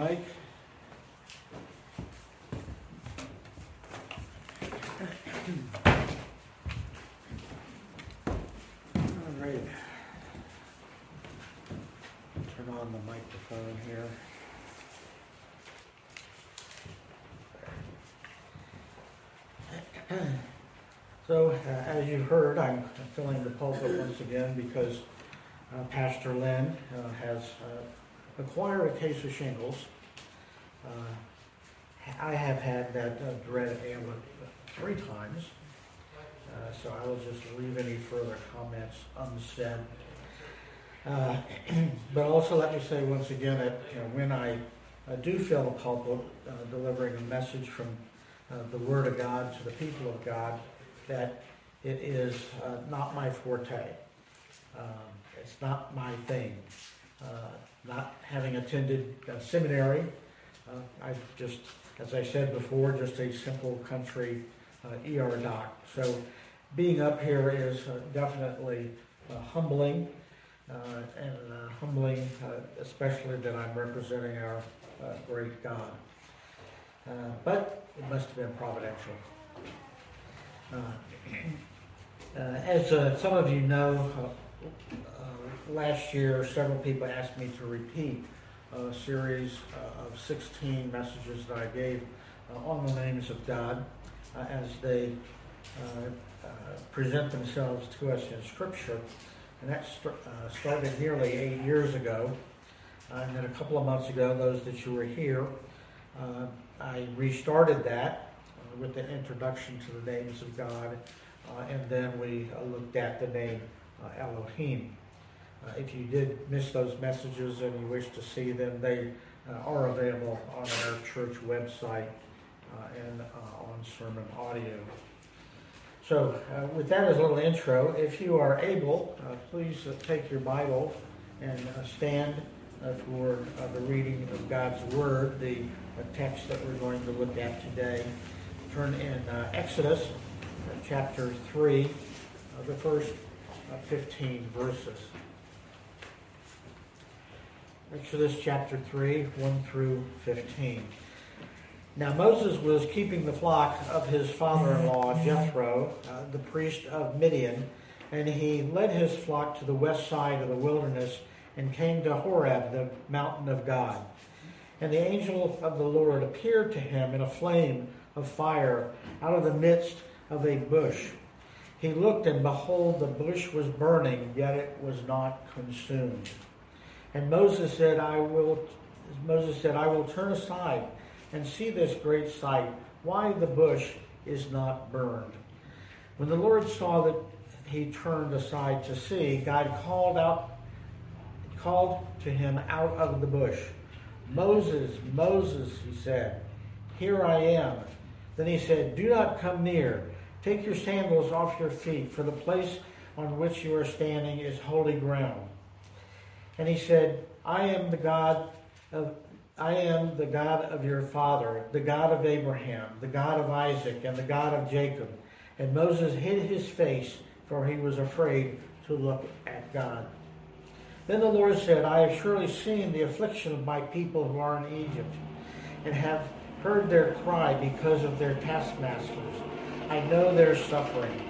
Mike. All right. Turn on the microphone here. So, uh, as you heard, I'm filling the pulpit once again because uh, Pastor Lynn uh, has acquired a case of shingles. Uh, I have had that uh, dread ailment three times, uh, so I will just leave any further comments unsaid. Uh, but also, let me say once again that you know, when I do feel the pulpit, uh, delivering a message from uh, the Word of God to the people of God, that it is not my forte. Um, it's not my thing. Uh, not having attended a seminary, uh, I just, as I said before, just a simple country ER doc. So being up here is uh, definitely uh, humbling, and humbling, especially that I'm representing our great God. But it must have been providential. Uh, as uh, some of you know, uh, last year several people asked me to repeat a series uh, of 16 messages that I gave uh, on the names of God uh, as they uh, uh, present themselves to us in Scripture. And that st- uh, started nearly eight years ago. And then a couple of months ago, those that you were here, I restarted that with the introduction to the names of God, and then we looked at the name Elohim. Uh, if you did miss those messages and you wish to see them, they uh, are available on our church website uh, and uh, on sermon audio. So, uh, with that as a little intro, if you are able, please take your Bible and stand for the reading of God's Word, the text that we're going to look at today. Turn in Exodus chapter 3, uh, the first uh, 15 verses. Exodus chapter 3, 1 through 15. Now Moses was keeping the flock of his father-in-law Jethro, uh, the priest of Midian, and he led his flock to the west side of the wilderness and came to Horeb, the mountain of God. And the angel of the Lord appeared to him in a flame of fire out of the midst of a bush. He looked, and behold, the bush was burning, yet it was not consumed. And Moses said, I will Moses said, I will turn aside and see this great sight, why the bush is not burned. When the Lord saw that he turned aside to see, God called out called to him out of the bush. Moses, Moses, he said, Here I am. Then he said, Do not come near. Take your sandals off your feet, for the place on which you are standing is holy ground. And he said, I am the God of I am the God of your father, the God of Abraham, the God of Isaac, and the God of Jacob. And Moses hid his face, for he was afraid to look at God. Then the Lord said, I have surely seen the affliction of my people who are in Egypt, and have heard their cry because of their taskmasters. I know their suffering.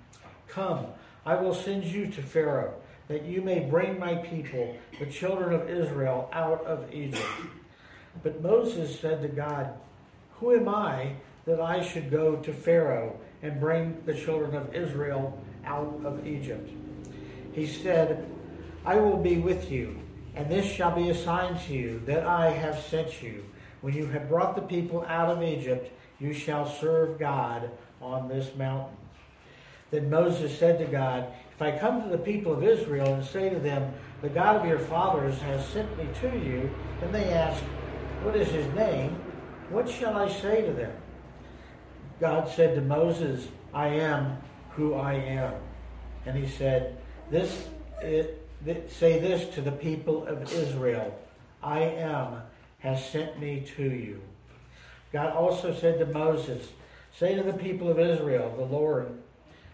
Come, I will send you to Pharaoh, that you may bring my people, the children of Israel, out of Egypt. But Moses said to God, Who am I that I should go to Pharaoh and bring the children of Israel out of Egypt? He said, I will be with you, and this shall be a sign to you that I have sent you. When you have brought the people out of Egypt, you shall serve God on this mountain. Then Moses said to God, If I come to the people of Israel and say to them, The God of your fathers has sent me to you, and they ask, What is his name? What shall I say to them? God said to Moses, I am who I am. And he said, This it, say this to the people of Israel I am has sent me to you. God also said to Moses, Say to the people of Israel, the Lord,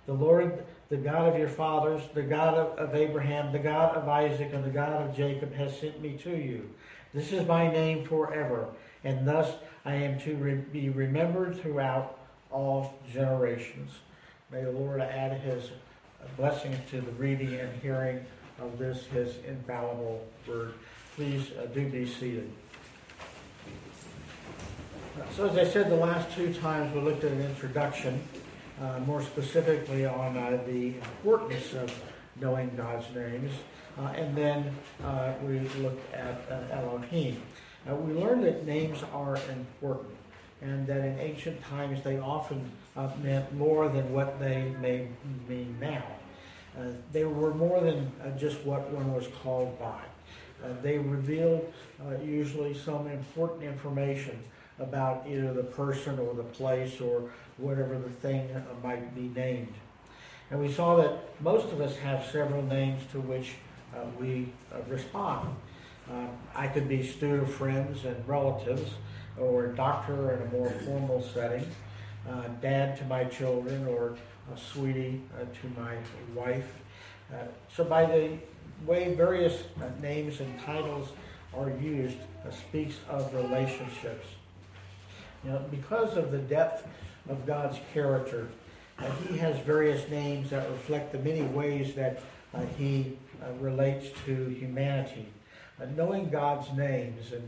the Lord, the God of your fathers, the God of, of Abraham, the God of Isaac, and the God of Jacob has sent me to you. This is my name forever, and thus I am to re- be remembered throughout all generations. May the Lord add his blessings to the reading and hearing of this, his infallible word. Please uh, do be seated. So, as I said the last two times, we looked at an introduction, uh, more specifically on uh, the importance of knowing God's names, uh, and then uh, we looked at uh, Elohim. we learned that names are important, and that in ancient times they often uh, meant more than what they may mean now. they were more than just what one was called by. they revealed usually some important information about either the person or the place or whatever the thing might be named. And we saw that most of us have several names to which uh, we uh, respond. Uh, I could be Stu to friends and relatives, or doctor in a more formal setting, uh, dad to my children, or sweetie uh, to my wife. Uh, so by the way various names and titles are used, speaks of relationships. You know, because of the depth of God's character, uh, He has various names that reflect the many ways that uh, He uh, relates to humanity. Uh, knowing God's names and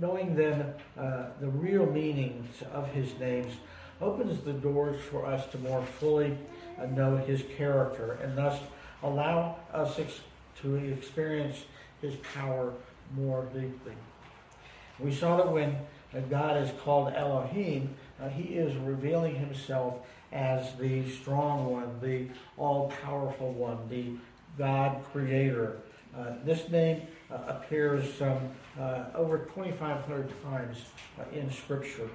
knowing then uh, the real meanings of His names opens the doors for us to more fully uh, know His character and thus allow us ex- to experience His power more deeply. We saw that when God is called Elohim, uh, he is revealing himself as the strong one, the all powerful one, the God creator. Uh, this name uh, appears some uh, over 2,500 times uh, in Scripture.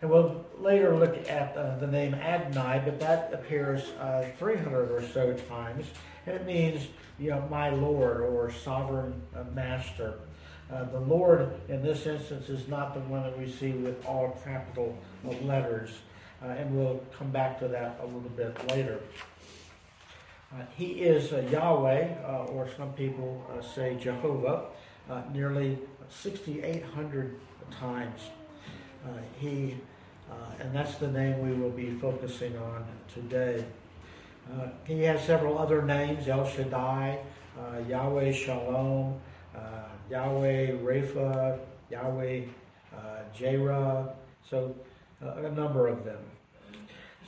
And we'll later look at uh, the name Adonai, but that appears 300 or so times. And it means, you know, my Lord or sovereign master. Uh, the Lord in this instance is not the one that we see with all capital letters, uh, and we'll come back to that a little bit later. Uh, he is uh, Yahweh, uh, or some people uh, say Jehovah, nearly 6,800 times. he, and that's the name we will be focusing on today. he has several other names: El Shaddai, Yahweh Shalom. Yahweh Rapha, Yahweh uh, Jireh, so uh, a number of them.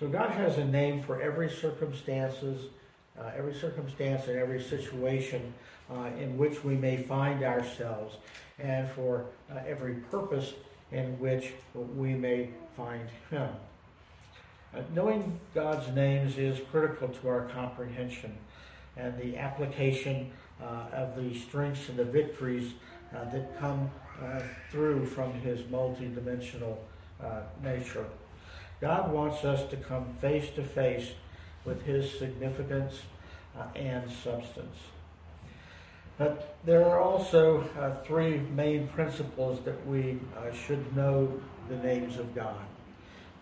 So God has a name for every circumstances, uh, every circumstance and every situation uh, in which we may find ourselves, and for uh, every purpose in which we may find Him. Uh, knowing God's names is critical to our comprehension and the application of the strengths and the victories uh, that come uh, through from his multidimensional nature. God wants us to come face to face with his significance and substance. But there are also uh, three main principles that we uh, should know the names of God.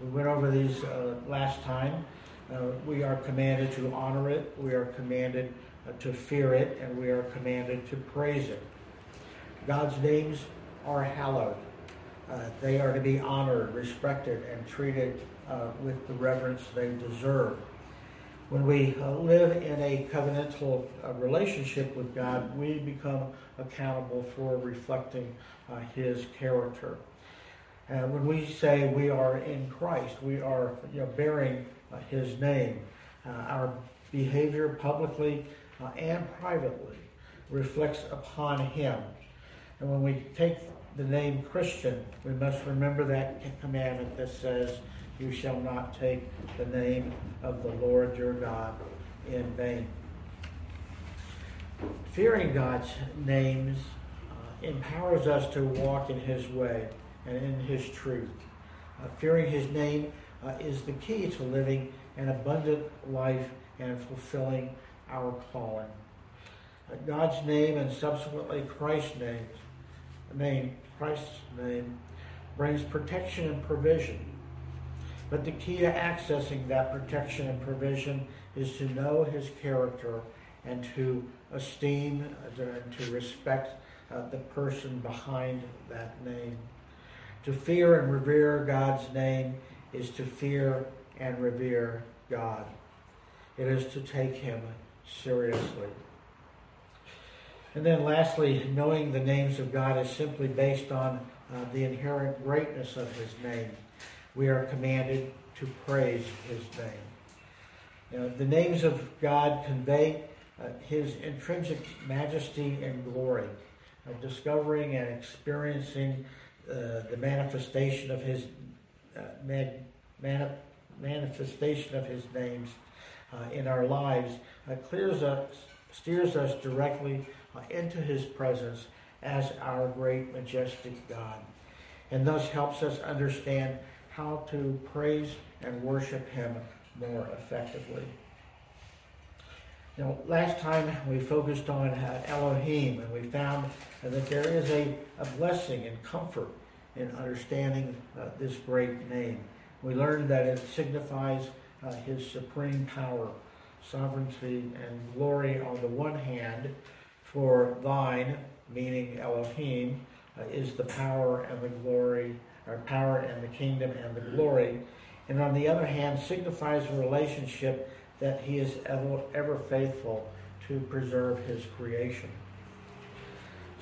We went over these uh, last time. we are commanded to honor it. We are commanded uh, to fear it, and we are commanded to praise it. God's names are hallowed. Uh, they are to be honored, respected, and treated uh, with the reverence they deserve. When we uh, live in a covenantal uh, relationship with God, we become accountable for reflecting uh, His character. And when we say we are in Christ, we are you know, bearing His name. our behavior publicly uh, and privately reflects upon him. And when we take the name Christian, we must remember that commandment that says, You shall not take the name of the Lord your God in vain. Fearing God's names uh, empowers us to walk in His way and in His truth. Uh, fearing His name uh, is the key to living an abundant life and fulfilling our calling. Uh, God's name and subsequently Christ's name, name, Christ's name, brings protection and provision. But the key to accessing that protection and provision is to know His character and to esteem uh, and to respect uh, the person behind that name. To fear and revere God's name is to fear and revere God. It is to take Him seriously. And then, lastly, knowing the names of God is simply based on uh, the inherent greatness of His name. We are commanded to praise His name. Know, the names of God convey uh, His intrinsic majesty and glory. Uh, discovering and experiencing uh, the manifestation of His uh, man, man, manifestation of His names in our lives uh, clears us, steers us directly uh, into His presence as our great, majestic God, and thus helps us understand how to praise and worship Him more effectively. Now, last time we focused on uh, Elohim, and we found that there is a, a blessing and comfort in understanding uh, this great name. We learned that it signifies uh, his supreme power, sovereignty, and glory on the one hand, for thine, meaning Elohim, uh, is the power and the glory, or power and the kingdom and the glory. And on the other hand, signifies a relationship that he is ever, ever faithful to preserve his creation.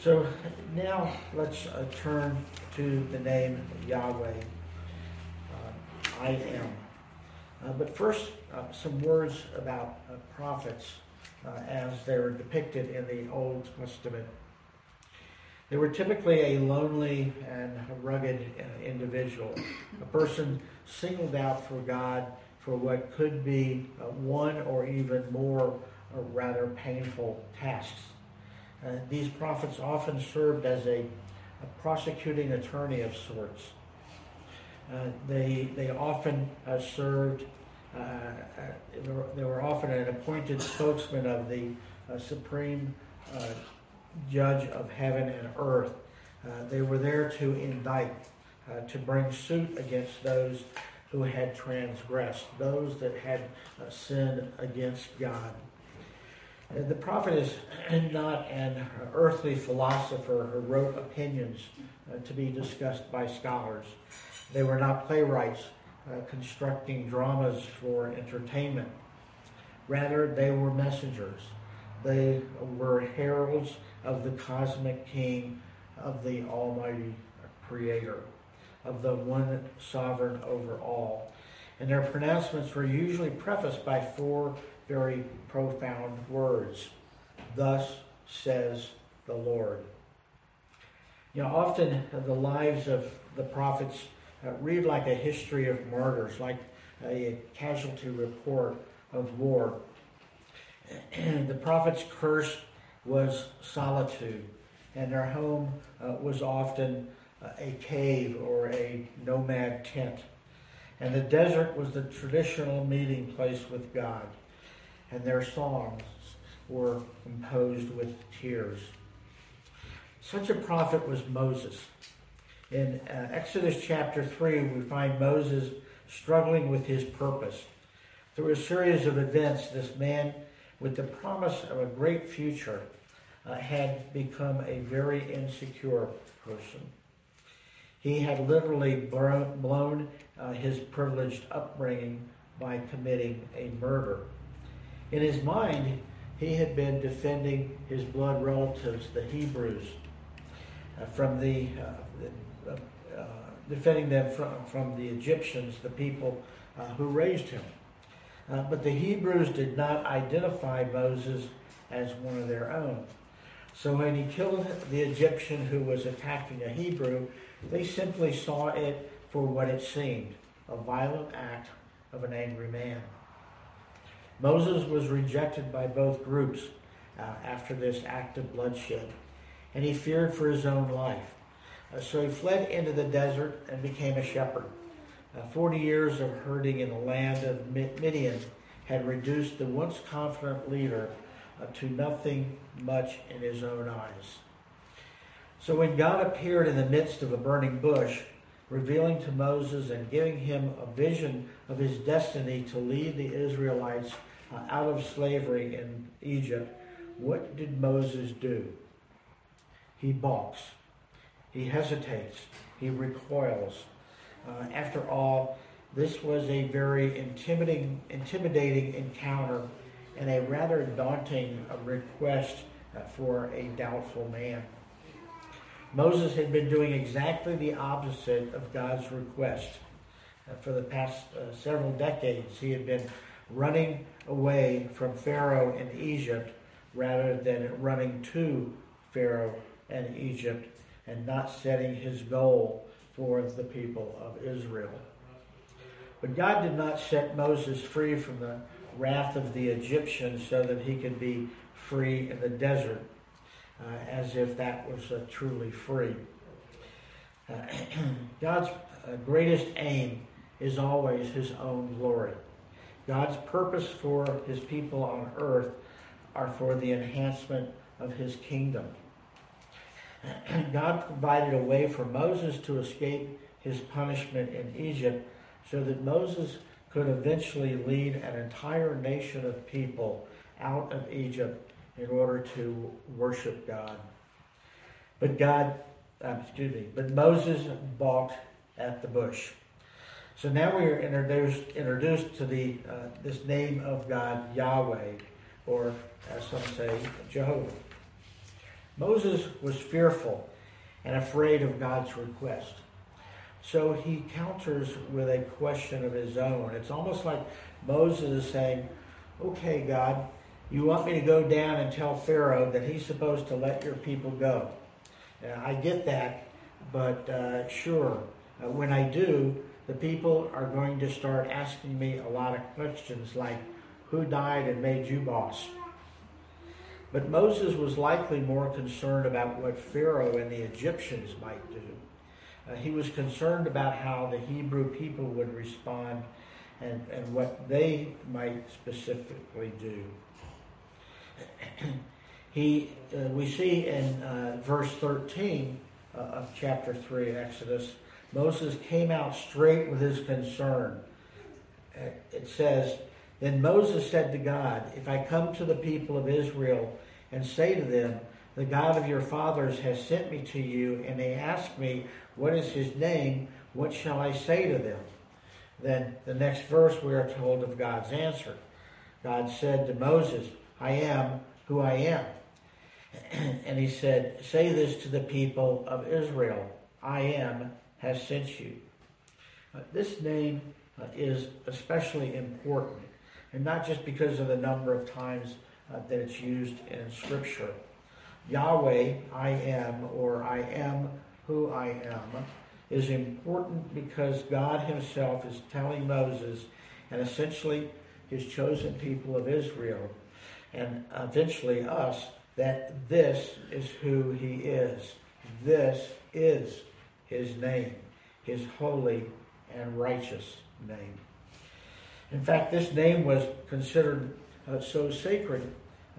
So now let's uh, turn to the name Yahweh. Uh, I am. Uh, but first, uh, some words about uh, prophets uh, as they're depicted in the Old Testament. They were typically a lonely and rugged individual, a person singled out for God for what could be one or even more rather painful tasks. Uh, these prophets often served as a, a prosecuting attorney of sorts. Uh, they, they often uh, served, uh, uh, they were, often an appointed spokesman of the uh, supreme judge of heaven and earth. they were there to indict, to bring suit against those who had transgressed, those that had sinned against God. The prophet is not an earthly philosopher who wrote opinions uh, to be discussed by scholars. They were not playwrights uh, constructing dramas for entertainment. Rather, they were messengers. They were heralds of the cosmic king of the Almighty Creator, of the one sovereign over all. And their pronouncements were usually prefaced by four very profound words. Thus says the Lord. You know, often the lives of the prophets uh, read like a history of martyrs, like a casualty report of war. the prophet's curse was solitude, and their home uh, was often uh, a cave or a nomad tent. And the desert was the traditional meeting place with God and their songs were composed with tears. Such a prophet was Moses. In uh, Exodus chapter 3, we find Moses struggling with his purpose. Through a series of events, this man, with the promise of a great future, uh, had become a very insecure person. He had literally blown uh, his privileged upbringing by committing a murder. In his mind, he had been defending his blood relatives, the Hebrews, uh, from the, uh, uh, defending them from, from the Egyptians, the people uh, who raised him. Uh, but the Hebrews did not identify Moses as one of their own. So when he killed the Egyptian who was attacking a Hebrew, they simply saw it for what it seemed a violent act of an angry man. Moses was rejected by both groups uh, after this act of bloodshed. and he feared for his own life. Uh, so he fled into the desert and became a shepherd. Uh, Forty years of herding in the land of Midian had reduced the once confident leader uh, to nothing much in his own eyes. So when God appeared in the midst of a burning bush, revealing to Moses and giving him a vision of his destiny to lead the Israelites out of slavery in Egypt, what did Moses do? He balks. He hesitates. He recoils. Uh, after all, this was a very intimidating, intimidating encounter and a rather daunting uh, request uh, for a doubtful man. Moses had been doing exactly the opposite of God's request. Uh, for the past several decades, he had been running away from Pharaoh in Egypt rather than running to Pharaoh and Egypt and not setting his goal for the people of Israel. But God did not set Moses free from the wrath of the Egyptians so that he could be free in the desert, uh, as if that was uh, truly free. Uh, God's greatest aim is always his own glory. God's purpose for his people on earth are for the enhancement of his kingdom. God provided a way for Moses to escape his punishment in Egypt so that Moses could eventually lead an entire nation of people out of Egypt in order to worship God. But God, uh, excuse me, but Moses balked at the bush. So now we are introduced introduced to the uh, this name of God Yahweh, or as some say, Jehovah. Moses was fearful and afraid of God's request. So he counters with a question of his own. It's almost like Moses is saying, Okay, God, you want me to go down and tell Pharaoh that he's supposed to let your people go. I get that, but uh, sure, uh, when I do, the people are going to start asking me a lot of questions like, Who died and made you boss? But Moses was likely more concerned about what Pharaoh and the Egyptians might do. Uh, he was concerned about how the Hebrew people would respond and, and what they might specifically do. he, uh, we see in uh, verse 13 uh, of chapter 3 Exodus, Moses came out straight with his concern. Uh, it says, then Moses said to God, If I come to the people of Israel and say to them, The God of your fathers has sent me to you, and they ask me, What is his name? What shall I say to them? Then the next verse we are told of God's answer. God said to Moses, I am who I am. and he said, Say this to the people of Israel I am has sent you. Uh, this name uh, is especially important and not just because of the number of times uh, that it's used in Scripture. Yahweh, I am, or I am who I am, is important because God Himself is telling Moses and essentially His chosen people of Israel and eventually us that this is who He is. This is His name, His holy and righteous name. In fact, this name was considered uh, so sacred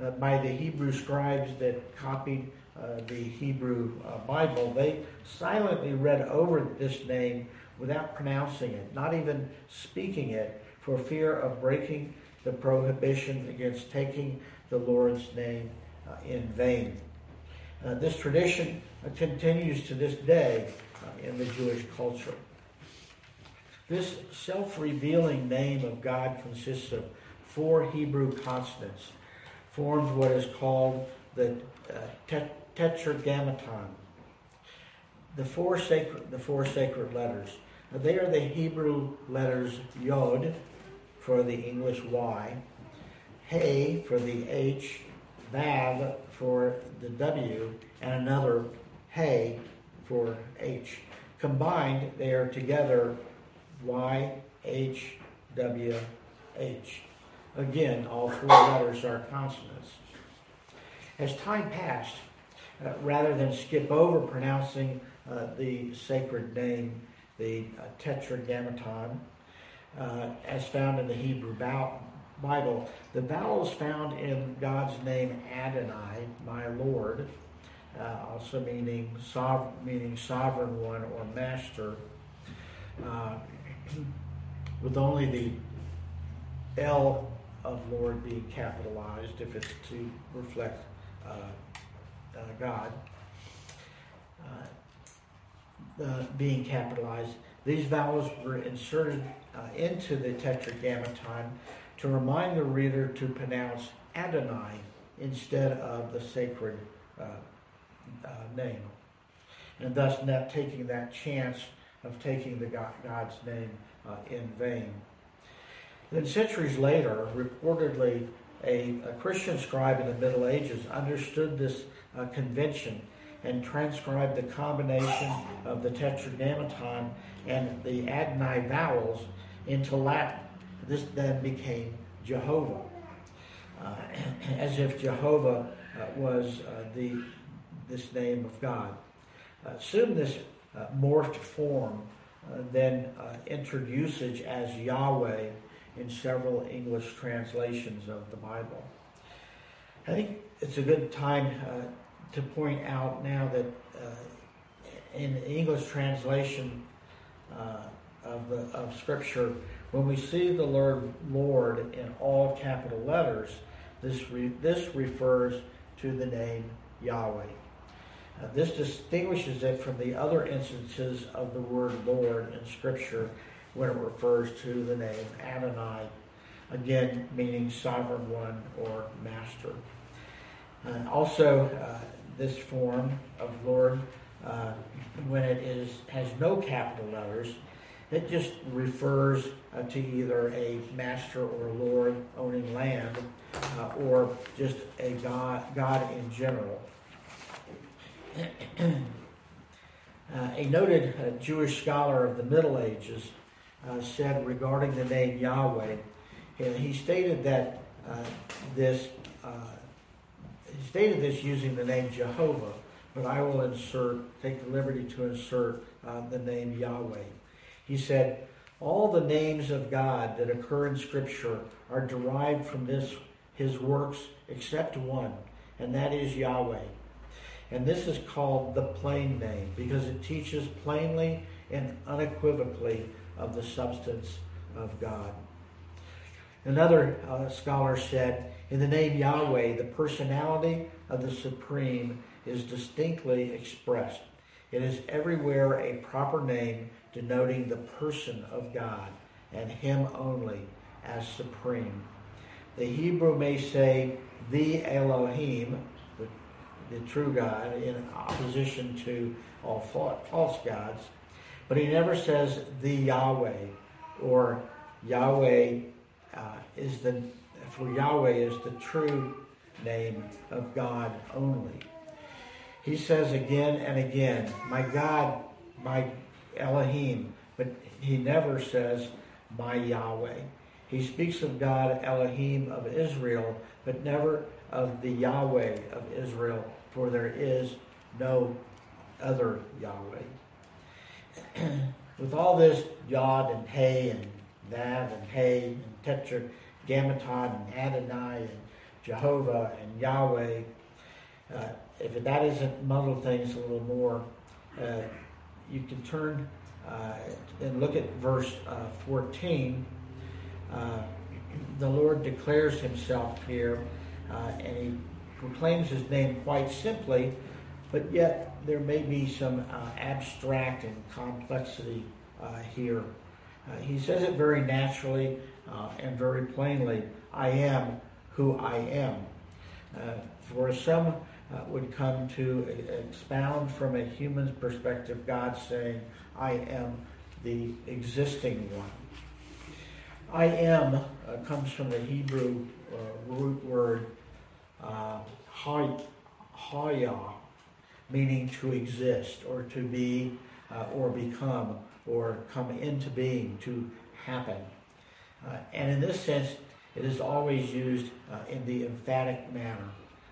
uh, by the Hebrew scribes that copied uh, the Hebrew uh, Bible. They silently read over this name without pronouncing it, not even speaking it, for fear of breaking the prohibition against taking the Lord's name uh, in vain. Uh, this tradition continues to this day in the Jewish culture. This self revealing name of God consists of four Hebrew consonants, forms what is called the uh, tetragrammaton. The four sacred, the four sacred letters. Now, they are the Hebrew letters Yod for the English Y, Hey for the H, Vav for the W, and another Hey for H. Combined, they are together Y, H, W, H. Again, all four letters are consonants. As time passed, uh, rather than skip over pronouncing uh, the sacred name, the uh, Tetragrammaton, uh, as found in the Hebrew Bible. The vowels found in God's name Adonai, my Lord, uh, also meaning sovereign, meaning sovereign one or master, uh, with only the L of Lord being capitalized if it's to reflect uh, uh, God. Uh, being capitalized. These vowels were inserted uh, into the Tetragrammaton to remind the reader to pronounce Adonai instead of the sacred uh, name, and thus not taking that chance of taking the God, God's name uh, in vain. Then, centuries later, reportedly, a, a, Christian scribe in the Middle Ages understood this uh, convention and transcribed the combination of the Tetragrammaton and the Adonai vowels into Latin. This then became Jehovah, uh, as if Jehovah uh, was uh, the this name of God. Uh, soon this uh, morphed form uh, then entered usage as Yahweh in several English translations of the Bible. I think it's a good time to point out now that in the English translation of, the, of Scripture, when we see the word Lord in all capital letters, this, re, this refers to the name Yahweh. Uh, this distinguishes it from the other instances of the word Lord in Scripture when it refers to the name Adonai, again meaning sovereign one or master. Also, uh, this form of Lord, uh, when it is has no capital letters, it just refers uh, to either a master or lord owning land, uh, or just a god, God in general. Uh, a noted uh, Jewish scholar of the Middle Ages uh, said regarding the name Yahweh, and he stated that uh, this, uh, he stated this using the name Jehovah, but I will insert, take the liberty to insert uh, the name Yahweh. He said, all the names of God that occur in Scripture are derived from this, his works, except one, and that is Yahweh. And this is called the plain name because it teaches plainly and unequivocally of the substance of God. Another uh, scholar said, in the name Yahweh, the personality of the Supreme is distinctly expressed. It is everywhere a proper name denoting the person of God and Him only as supreme. The Hebrew may say, the Elohim, the true God in opposition to all false gods. But he never says the Yahweh or Yahweh uh, is the, for Yahweh is the true name of God only. He says again and again, my God, my Elohim, but he never says my Yahweh. He speaks of God, Elohim of Israel, but never of the Yahweh of Israel for there is no other Yahweh. With all this Yod and Hey and Vav and Hey and Tetragrammaton and Adonai and Jehovah and Yahweh, uh, if that isn't muddle things a little more, uh, you can turn uh, and look at verse uh, 14. Uh, the Lord declares himself here, uh, and he proclaims his name quite simply, but yet there may be some uh, abstract and complexity uh, here. Uh, he says it very naturally uh, and very plainly I am who I am. Uh, for some uh, would come to expound from a human perspective, God saying, I am the existing one. I am comes from the Hebrew root word uh, haya, meaning to exist or to be uh, or become or come into being, to happen. Uh, and in this sense, it is always used uh, in the emphatic manner.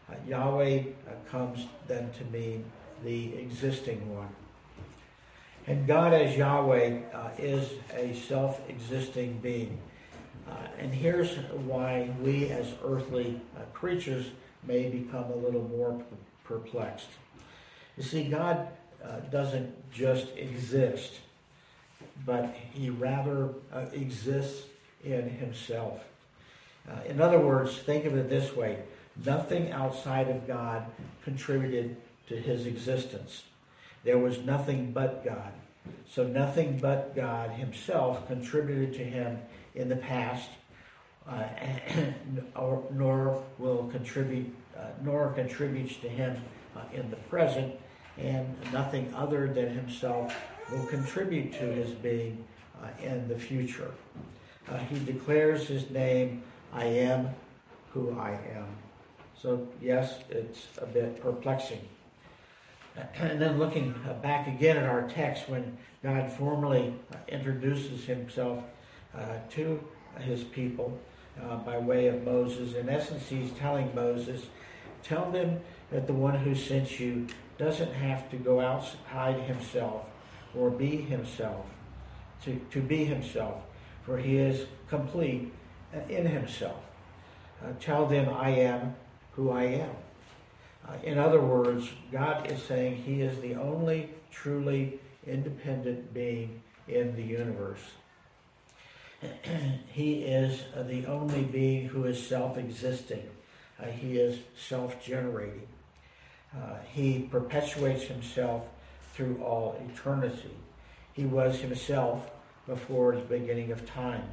Uh, Yahweh uh, comes then to mean the existing one. And God, as Yahweh, is a self existing being. Uh, and here's why we, as earthly uh, creatures, may become a little more perplexed. You see, God uh, doesn't just exist, but He rather uh, exists in Himself. Uh, in other words, think of it this way nothing outside of God contributed to His existence. There was nothing but God. So nothing but God Himself contributed to Him in the past, uh, nor will contribute, uh, nor contributes to Him uh, in the present, and nothing other than Himself will contribute to His being uh, in the future. Uh, he declares His name, I am who I am. So yes, it's a bit perplexing. And then looking back again at our text when God formally introduces himself to his people uh, by way of Moses. In essence, he's telling Moses, tell them that the one who sent you doesn't have to go outside himself or be himself, to, to be himself, for he is complete in himself. Uh, tell them I am who I am. Uh, in other words, God is saying He is the only truly independent being in the universe. he is the only being who is self existing, uh, He is self generating. Uh, he perpetuates Himself through all eternity. He was Himself before the beginning of time.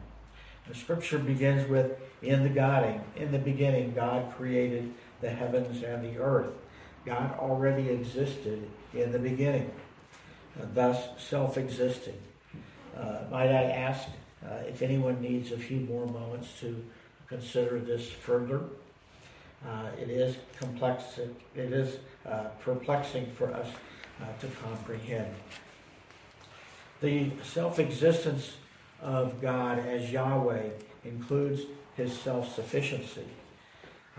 The scripture begins with, in the God, in the beginning, God created the heavens and the earth. God already existed in the beginning, uh, thus self existing. Uh, might I ask uh, if anyone needs a few more moments to consider this further? Uh, it is complex, it is uh, perplexing for us uh, to comprehend. The self existence of God as Yahweh includes his self sufficiency.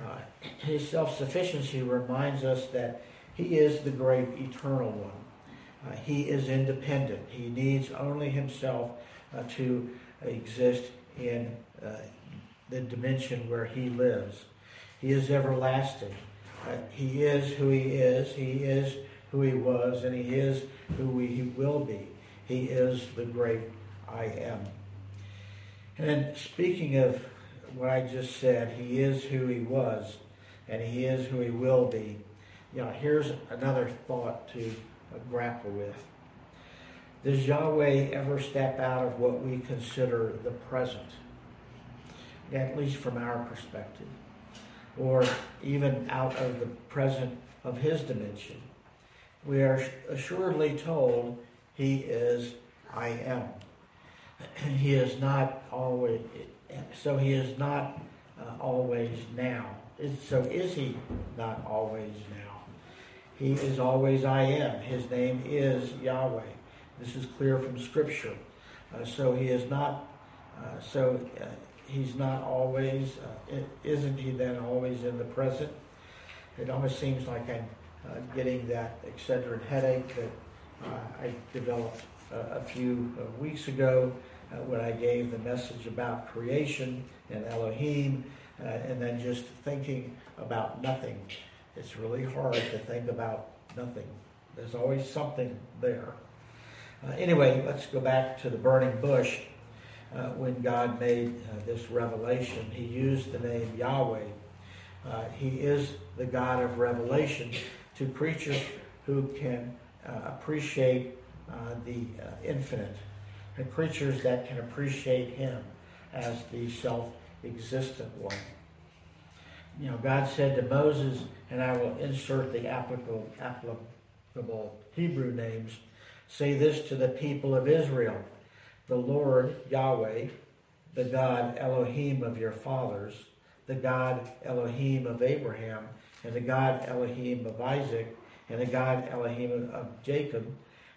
Uh, his self sufficiency reminds us that he is the great eternal one. Uh, he is independent. He needs only himself to exist in uh, the dimension where he lives. He is everlasting. Uh, he is who he is. He is who he was, and he is who he will be. He is the great I am. And speaking of what I just said. He is who he was, and he is who he will be. You know, here's another thought to grapple with. Does Yahweh ever step out of what we consider the present, at least from our perspective, or even out of the present of his dimension? We are assuredly told he is I am. He is not always, so he is not uh, always now. So is he not always now? He is always I am. His name is Yahweh. This is clear from Scripture. Uh, so he is not. Uh, so uh, he's not always. Uh, isn't he then always in the present? It almost seems like I'm uh, getting that Excedrin headache that I developed a few weeks ago when I gave the message about creation and Elohim, and then just thinking about nothing. It's really hard to think about nothing. There's always something there. Uh, anyway, let's go back to the burning bush. Uh, when God made uh, this revelation, He used the name Yahweh. Uh, he is the God of revelation to preachers who can appreciate the infinite and creatures that can appreciate him as the self-existent one. You know, God said to Moses, and I will insert the applicable, applicable Hebrew names, say this to the people of Israel, the Lord Yahweh, the God Elohim of your fathers, the God Elohim of Abraham, and the God Elohim of Isaac, and the God Elohim of Jacob,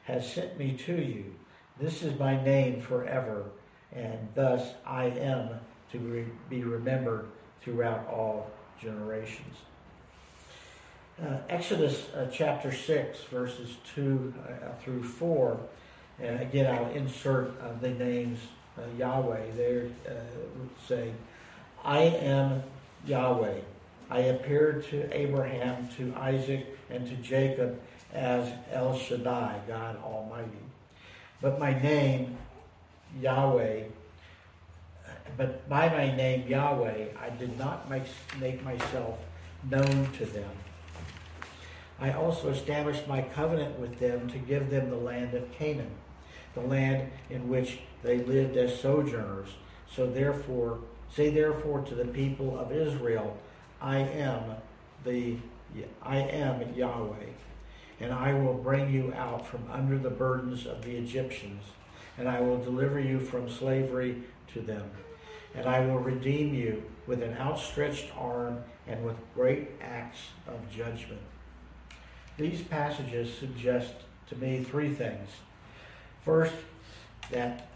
has sent me to you. This is my name forever, and thus I am to be remembered throughout all generations. Uh, Exodus uh, chapter 6, verses 2 uh, through 4. And again, I'll insert uh, the names uh, Yahweh. There would say, I am Yahweh. I appeared to Abraham, to Isaac, and to Jacob as El Shaddai, God Almighty. But my name, Yahweh, but by my name, Yahweh, I did not make, make myself known to them. I also established my covenant with them to give them the land of Canaan, the land in which they lived as sojourners. So therefore, say therefore to the people of Israel, I am the I am Yahweh, and I will bring you out from under the burdens of the Egyptians, and I will deliver you from slavery to them, and I will redeem you with an outstretched arm and with great acts of judgment. These passages suggest to me three things. First, that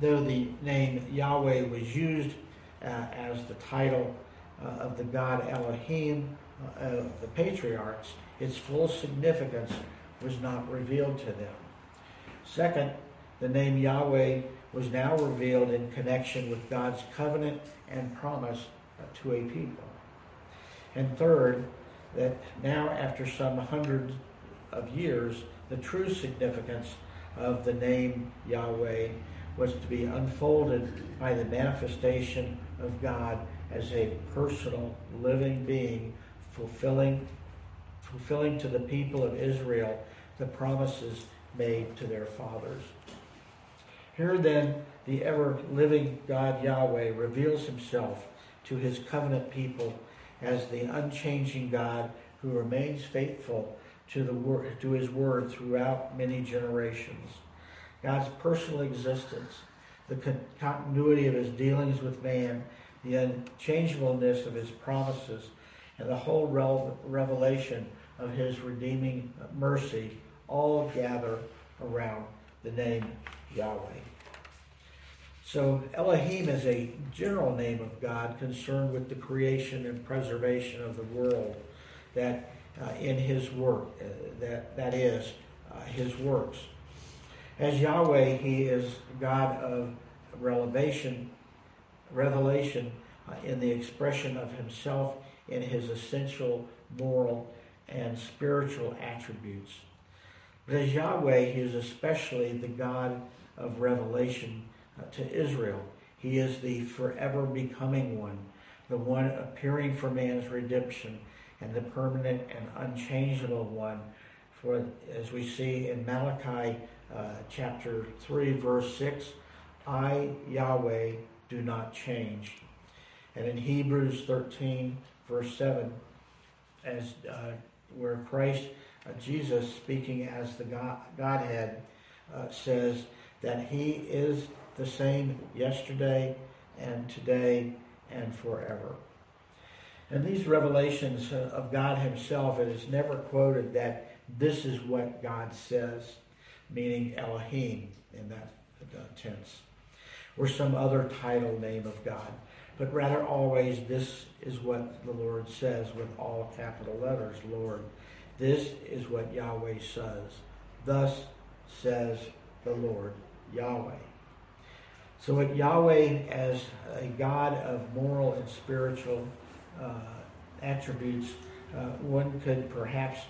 though the name Yahweh was used uh, as the title uh, of the god Elohim uh, of the patriarchs, its full significance was not revealed to them. Second, the name Yahweh was now revealed in connection with God's covenant and promise uh, to a people. And third, that now, after some hundreds of years, the true significance of the name Yahweh was to be unfolded by the manifestation of God as a personal, living being, fulfilling, fulfilling to the people of Israel the promises made to their fathers. Here then, the ever living God Yahweh reveals himself to his covenant people as the unchanging God who remains faithful to, the word, to his word throughout many generations. God's personal existence, the continuity of his dealings with man, the unchangeableness of his promises, and the whole revelation of his redeeming mercy all gather around the name Yahweh. So Elohim is a general name of God concerned with the creation and preservation of the world that uh, in his work, uh, that, that is, uh, his works. As Yahweh, he is God of revelation, revelation uh, in the expression of himself in his essential moral and spiritual attributes. But as Yahweh, he is especially the God of revelation to Israel. He is the forever becoming one, the one appearing for man's redemption, and the permanent and unchangeable one. For as we see in Malachi uh, chapter 3, verse 6, I, Yahweh, do not change. And in Hebrews 13, verse 7, as uh, where Christ, uh, Jesus speaking as the God, Godhead, uh, says that he is the same yesterday and today and forever. And these revelations of God Himself, it is never quoted that this is what God says, meaning Elohim in that tense, or some other title name of God, but rather always this is what the Lord says with all capital letters Lord. This is what Yahweh says. Thus says the Lord Yahweh. So, with Yahweh as a God of moral and spiritual uh, attributes, uh, one could perhaps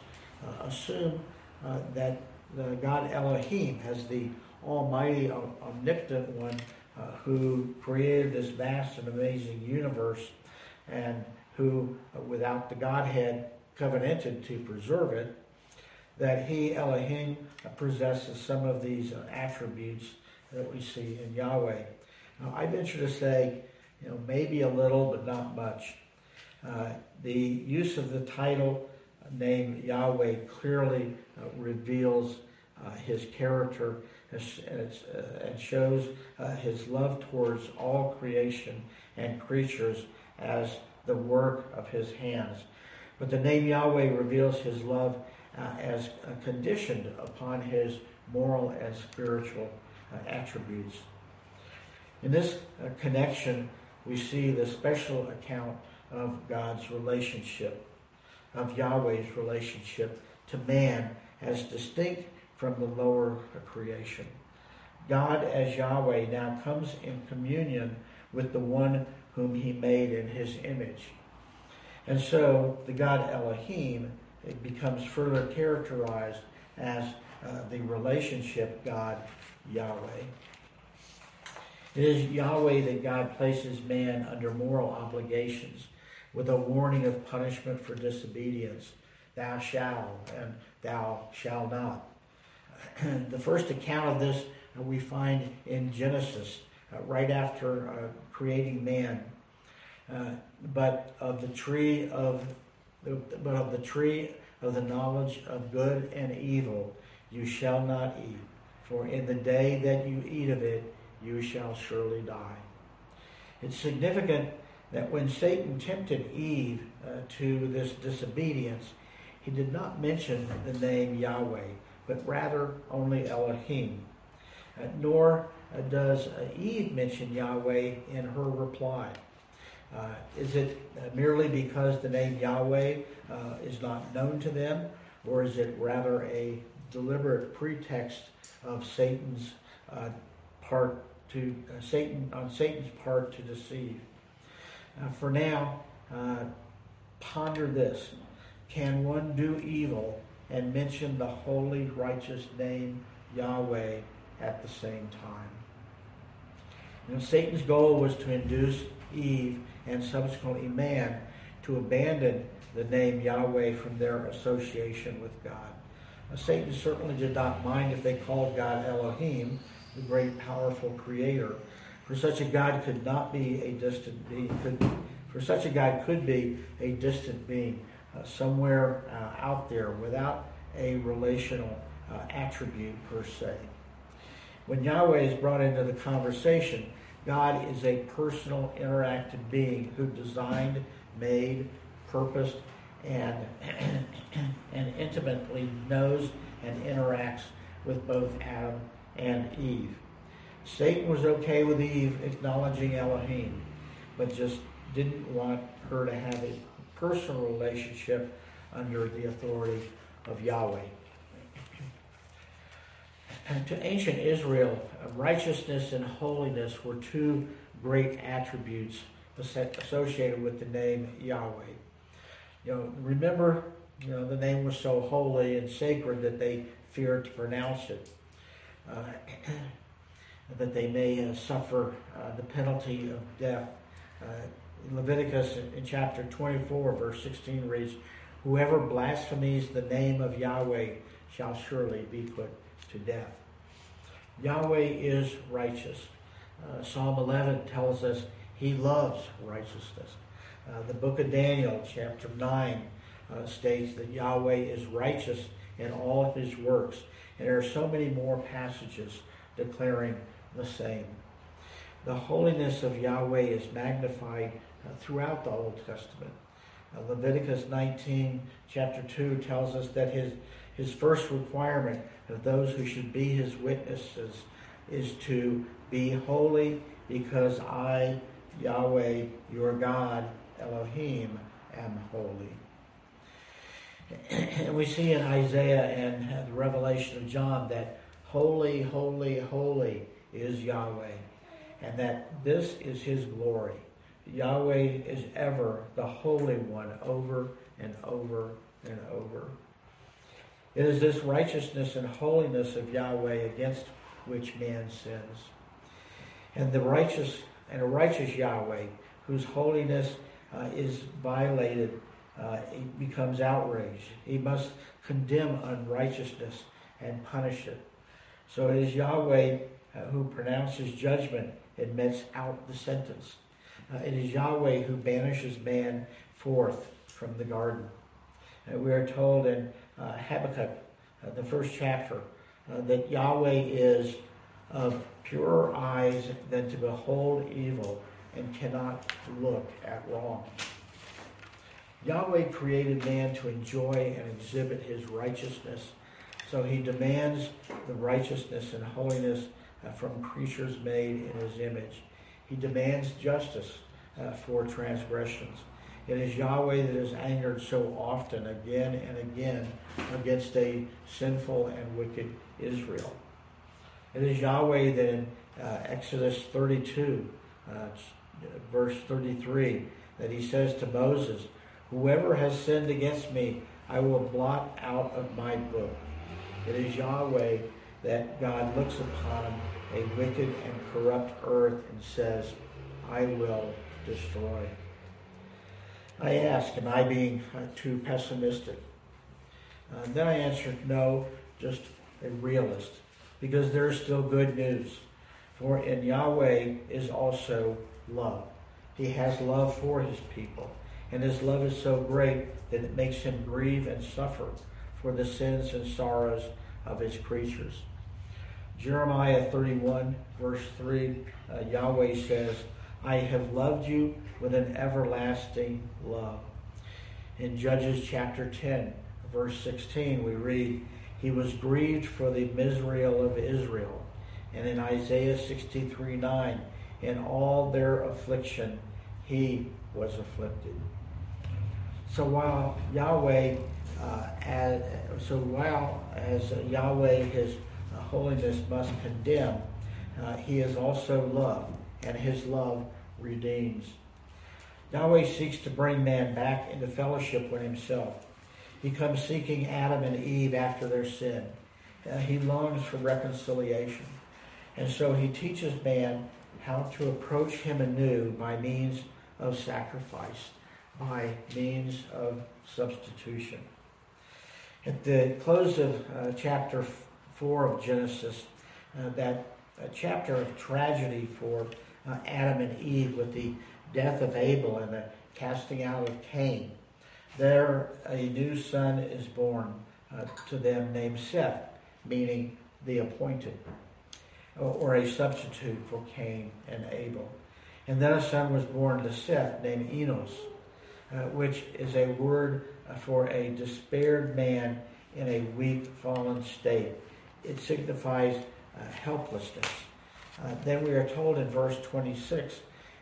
uh, assume uh, that the God Elohim has the Almighty, omnipotent one uh, who created this vast and amazing universe and who, uh, without the Godhead, covenanted to preserve it, that he, Elohim, possesses some of these attributes that we see in Yahweh. Now, I venture to say, you know, maybe a little, but not much. Uh, the use of the title name Yahweh clearly uh, reveals uh, his character and, uh, and shows uh, his love towards all creation and creatures as the work of his hands. But the name Yahweh reveals his love uh, as conditioned upon his moral and spiritual attributes. In this uh, connection, we see the special account of God's relationship. of Yahweh's relationship to man as distinct from the lower creation. God as Yahweh now comes in communion with the one whom he made in his image. And so the God Elohim becomes further characterized as uh, the relationship God Yahweh. It is Yahweh that God places man under moral obligations with a warning of punishment for disobedience. Thou shalt and thou shalt not. the first account of this uh, we find in Genesis, uh, right after uh, creating man. Uh, but of the tree of, but of the tree of the knowledge of good and evil, you shall not eat. For in the day that you eat of it, you shall surely die. It's significant that when Satan tempted Eve uh, to this disobedience, he did not mention the name Yahweh, but rather only Elohim. Uh, nor uh, does uh, Eve mention Yahweh in her reply. Uh, is it uh, merely because the name Yahweh is not known to them, or is it rather a deliberate pretext of Satan's uh, part to uh, Satan on Satan's part to deceive? for now, uh, ponder this: Can one do evil and mention the holy, righteous name Yahweh at the same time. Know, Satan's goal was to induce Eve and subsequently man to abandon the name Yahweh from their association with God. Satan certainly did not mind if they called God Elohim, the great powerful creator. For such a God could not be a distant being. Could, for such a God could be a distant being, uh, somewhere uh, out there without a relational uh, attribute per se. When Yahweh is brought into the conversation, God is a personal, interactive being who designed, made, purposed, and, and intimately knows and interacts with both Adam and Eve. Satan was okay with Eve acknowledging Elohim, but just didn't want her to have a personal relationship under the authority of Yahweh. And to ancient Israel, righteousness and holiness were two great attributes associated with the name Yahweh. You know, remember, you know, the name was so holy and sacred that they feared to pronounce it, uh, that they may uh, suffer uh, the penalty of death. Uh, Leviticus in chapter 24, verse 16 reads, Whoever blasphemies the name of Yahweh shall surely be put to death. Yahweh is righteous. Uh, Psalm 11 tells us he loves righteousness. Uh, the book of Daniel, chapter 9, uh, states that Yahweh is righteous in all of his works. And there are so many more passages declaring the same. The holiness of Yahweh is magnified uh, throughout the Old Testament. Uh, Leviticus 19, chapter 2, tells us that his, his first requirement of those who should be his witnesses is to be holy because I, Yahweh, your God, Elohim, am holy. And we see in Isaiah and the revelation of John that holy, holy, holy is Yahweh, and that this is his glory. Yahweh is ever the Holy One over and over and over. It is this righteousness and holiness of Yahweh against which man sins. And the righteous and a righteous Yahweh whose holiness uh, is violated, uh, he becomes outraged. He must condemn unrighteousness and punish it. So it is Yahweh uh, who pronounces judgment and metes out the sentence. Uh, it is Yahweh who banishes man forth from the garden. Uh, we are told in uh, Habakkuk, the first chapter, that Yahweh is of purer eyes than to behold evil and cannot look at wrong. Yahweh created man to enjoy and exhibit his righteousness, so he demands the righteousness and holiness uh, from creatures made in his image. He demands justice uh, for transgressions. It is Yahweh that is angered so often, again and again, against a sinful and wicked Israel. It is Yahweh that in uh, Exodus 32, uh, verse 33, that he says to Moses, Whoever has sinned against me, I will blot out of my book. It is Yahweh that God looks upon a wicked and corrupt earth and says, I will destroy. I ask, am I being uh, too pessimistic? Uh, then I answered, no, just a realist, because there is still good news. For in Yahweh is also love. He has love for his people, and his love is so great that it makes him grieve and suffer for the sins and sorrows of his creatures. Jeremiah 31, verse 3, uh, Yahweh says, I have loved you with an everlasting love. In Judges chapter 10, verse 16, we read, He was grieved for the Misrael of Israel. And in Isaiah 63, 9, in all their affliction, he was afflicted. So while Yahweh, uh, as, so while as Yahweh, his holiness must condemn, uh, he is also love, and his love redeems. Yahweh seeks to bring man back into fellowship with himself. He comes seeking Adam and Eve after their sin. Uh, he longs for reconciliation. And so he teaches man how to approach him anew by means of sacrifice, by means of substitution. At the close of uh, chapter 4 of Genesis, uh, that chapter of tragedy for uh, Adam and Eve with the death of Abel and the casting out of Cain. There, a new son is born uh, to them named Seth, meaning the appointed, or a substitute for Cain and Abel. And then a son was born to Seth named Enos, uh, which is a word for a despaired man in a weak, fallen state it signifies uh, helplessness. Uh, then we are told in verse 26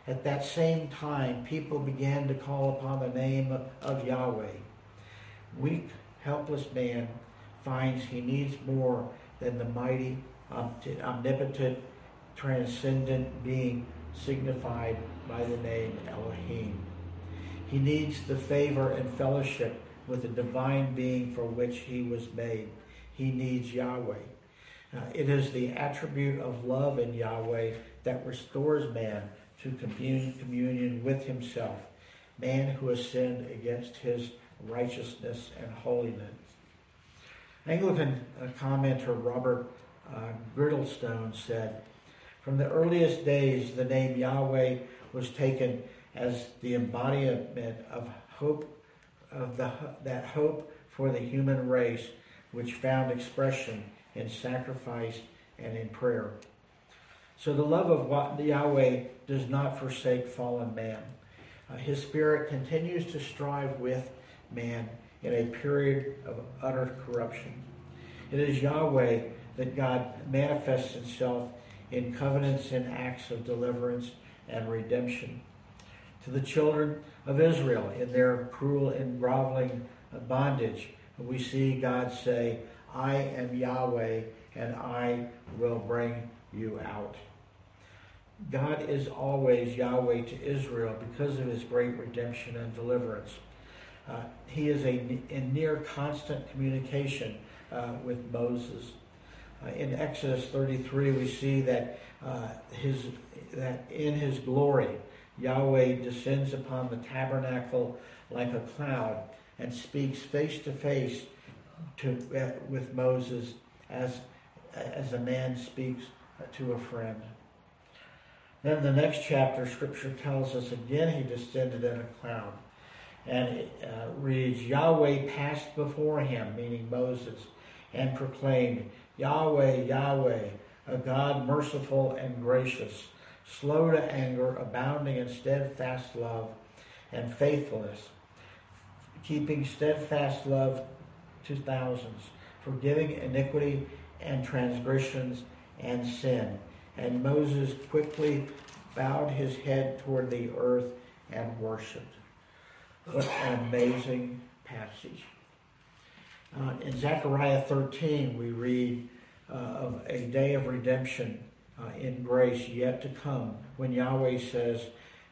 at that same time, people began to call upon the name of Yahweh. Weak, helpless man finds he needs more than the mighty, omnipotent, transcendent being signified by the name Elohim. He needs the favor and fellowship with the divine being for which he was made. He needs Yahweh. It is the attribute of love in Yahweh that restores man to communion, communion with himself, man who has sinned against his righteousness and holiness. Anglican uh, commenter Robert uh, Girdlestone said, From the earliest days, the name Yahweh was taken as the embodiment of hope, of the, that hope for the human race, which found expression in sacrifice and in prayer. So the love of Yahweh does not forsake fallen man. Uh, his spirit continues to strive with man in a period of utter corruption. It is Yahweh that God manifests himself in covenants and acts of deliverance and redemption. To the children of Israel in their cruel and groveling bondage, we see God say, I am Yahweh and I will bring you out. God is always Yahweh to Israel because of his great redemption and deliverance. Uh, he is a, in near constant communication uh, with Moses. Uh, in Exodus 33, we see that uh, his that in his glory, Yahweh descends upon the tabernacle like a cloud and speaks face to face to, uh, with Moses as, as a man speaks to a friend. Then the next chapter, Scripture tells us again he descended in a cloud. And it uh, reads, Yahweh passed before him, meaning Moses, and proclaimed, Yahweh, Yahweh, a God merciful and gracious, slow to anger, abounding in steadfast love and faithfulness, keeping steadfast love to thousands, forgiving iniquity and transgressions and sin. And Moses quickly bowed his head toward the earth and worshiped. What an amazing passage. Uh, in Zechariah 13, we read uh, of a day of redemption uh, in grace yet to come when Yahweh says,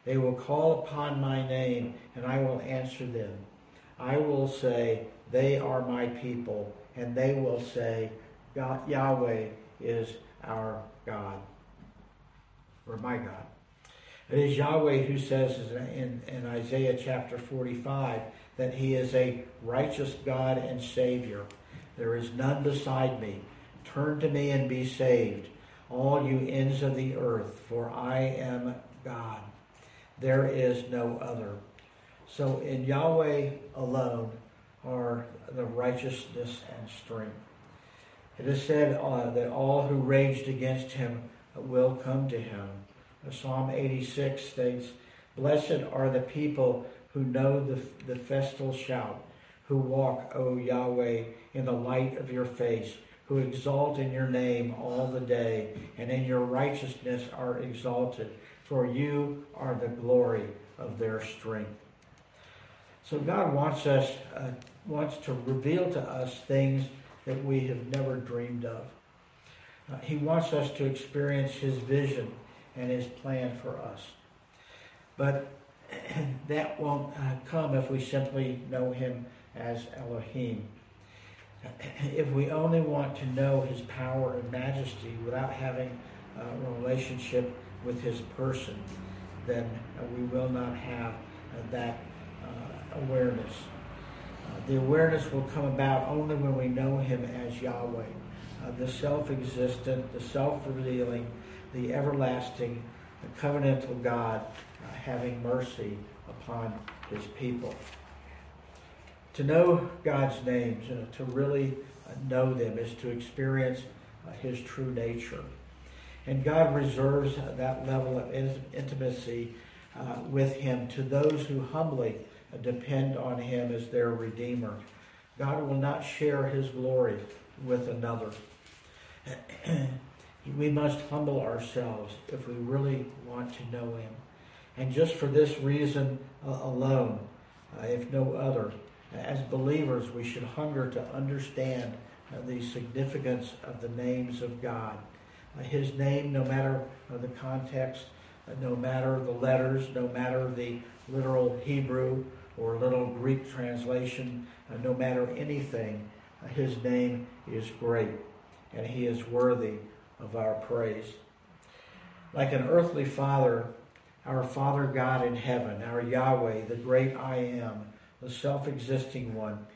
They will call upon my name and I will answer them. I will say, They are my people, and they will say, Yahweh is our God, or my God. It is Yahweh who says in, in Isaiah chapter 45 that he is a righteous God and Savior. There is none beside me. Turn to me and be saved, all you ends of the earth, for I am God. There is no other. So in Yahweh alone are the righteousness and strength. It is said uh, that all who raged against him will come to him. Psalm 86 states, Blessed are the people who know the, the festal shout, who walk, O Yahweh, in the light of your face, who exalt in your name all the day, and in your righteousness are exalted, for you are the glory of their strength. So God wants us, uh, wants to reveal to us things that we have never dreamed of. Uh, he wants us to experience His vision and His plan for us. But that won't uh, come if we simply know Him as Elohim. If we only want to know His power and majesty without having a relationship with His person, then uh, we will not have uh, that uh, awareness. Uh, the awareness will come about only when we know Him as Yahweh, uh, the self existent, the self revealing, the everlasting, the covenantal God uh, having mercy upon His people. To know God's names, uh, to really uh, know them, is to experience uh, His true nature. And God reserves that level of intimacy with Him to those who humbly depend on Him as their Redeemer. God will not share His glory with another. we must humble ourselves if we really want to know Him. And just for this reason uh, alone, uh, if no other, as believers, we should hunger to understand uh, the significance of the names of God. Uh, his name, no matter uh, the context, no matter the letters, no matter the literal Hebrew or little Greek translation, no matter anything, his name is great and he is worthy of our praise. Like an earthly father, our Father God in heaven, our Yahweh, the great I am, the self existing one,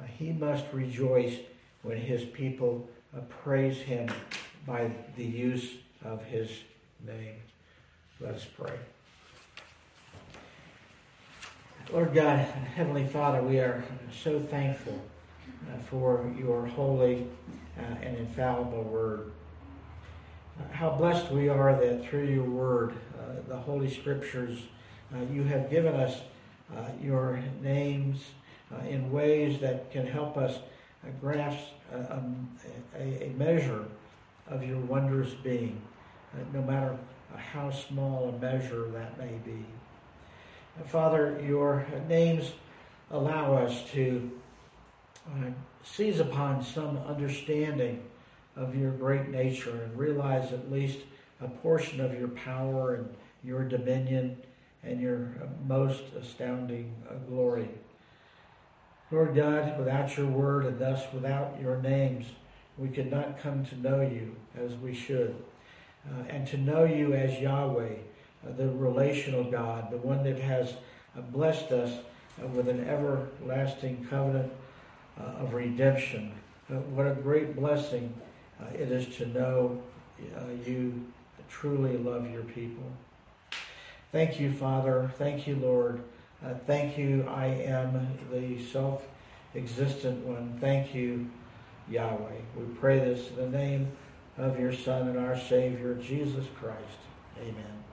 uh, he must rejoice when his people uh, praise him by the use of his name. Let us pray. Lord God, Heavenly Father, we are so thankful uh, for your holy uh, and infallible word. Uh, how blessed we are that through your word, uh, the Holy Scriptures, you have given us Uh, your names uh, in ways that can help us uh, grasp um, a, a, measure of your wondrous being, no matter how small a measure that may be. Father, your names allow us to uh, seize upon some understanding of your great nature and realize at least a portion of your power and your dominion and your most astounding uh, glory. Lord God, without your word and thus without your names, we could not come to know you as we should. Uh, and to know you as Yahweh, uh, the relational God, the one that has uh, blessed us uh, with an everlasting covenant uh, of redemption. what a great blessing it is to know you truly love your people. Thank you, Father. Thank you, Lord. Uh, thank you, I am the self existent one. Thank you, Yahweh. We pray this in the name of your Son and our Savior, Jesus Christ. Amen.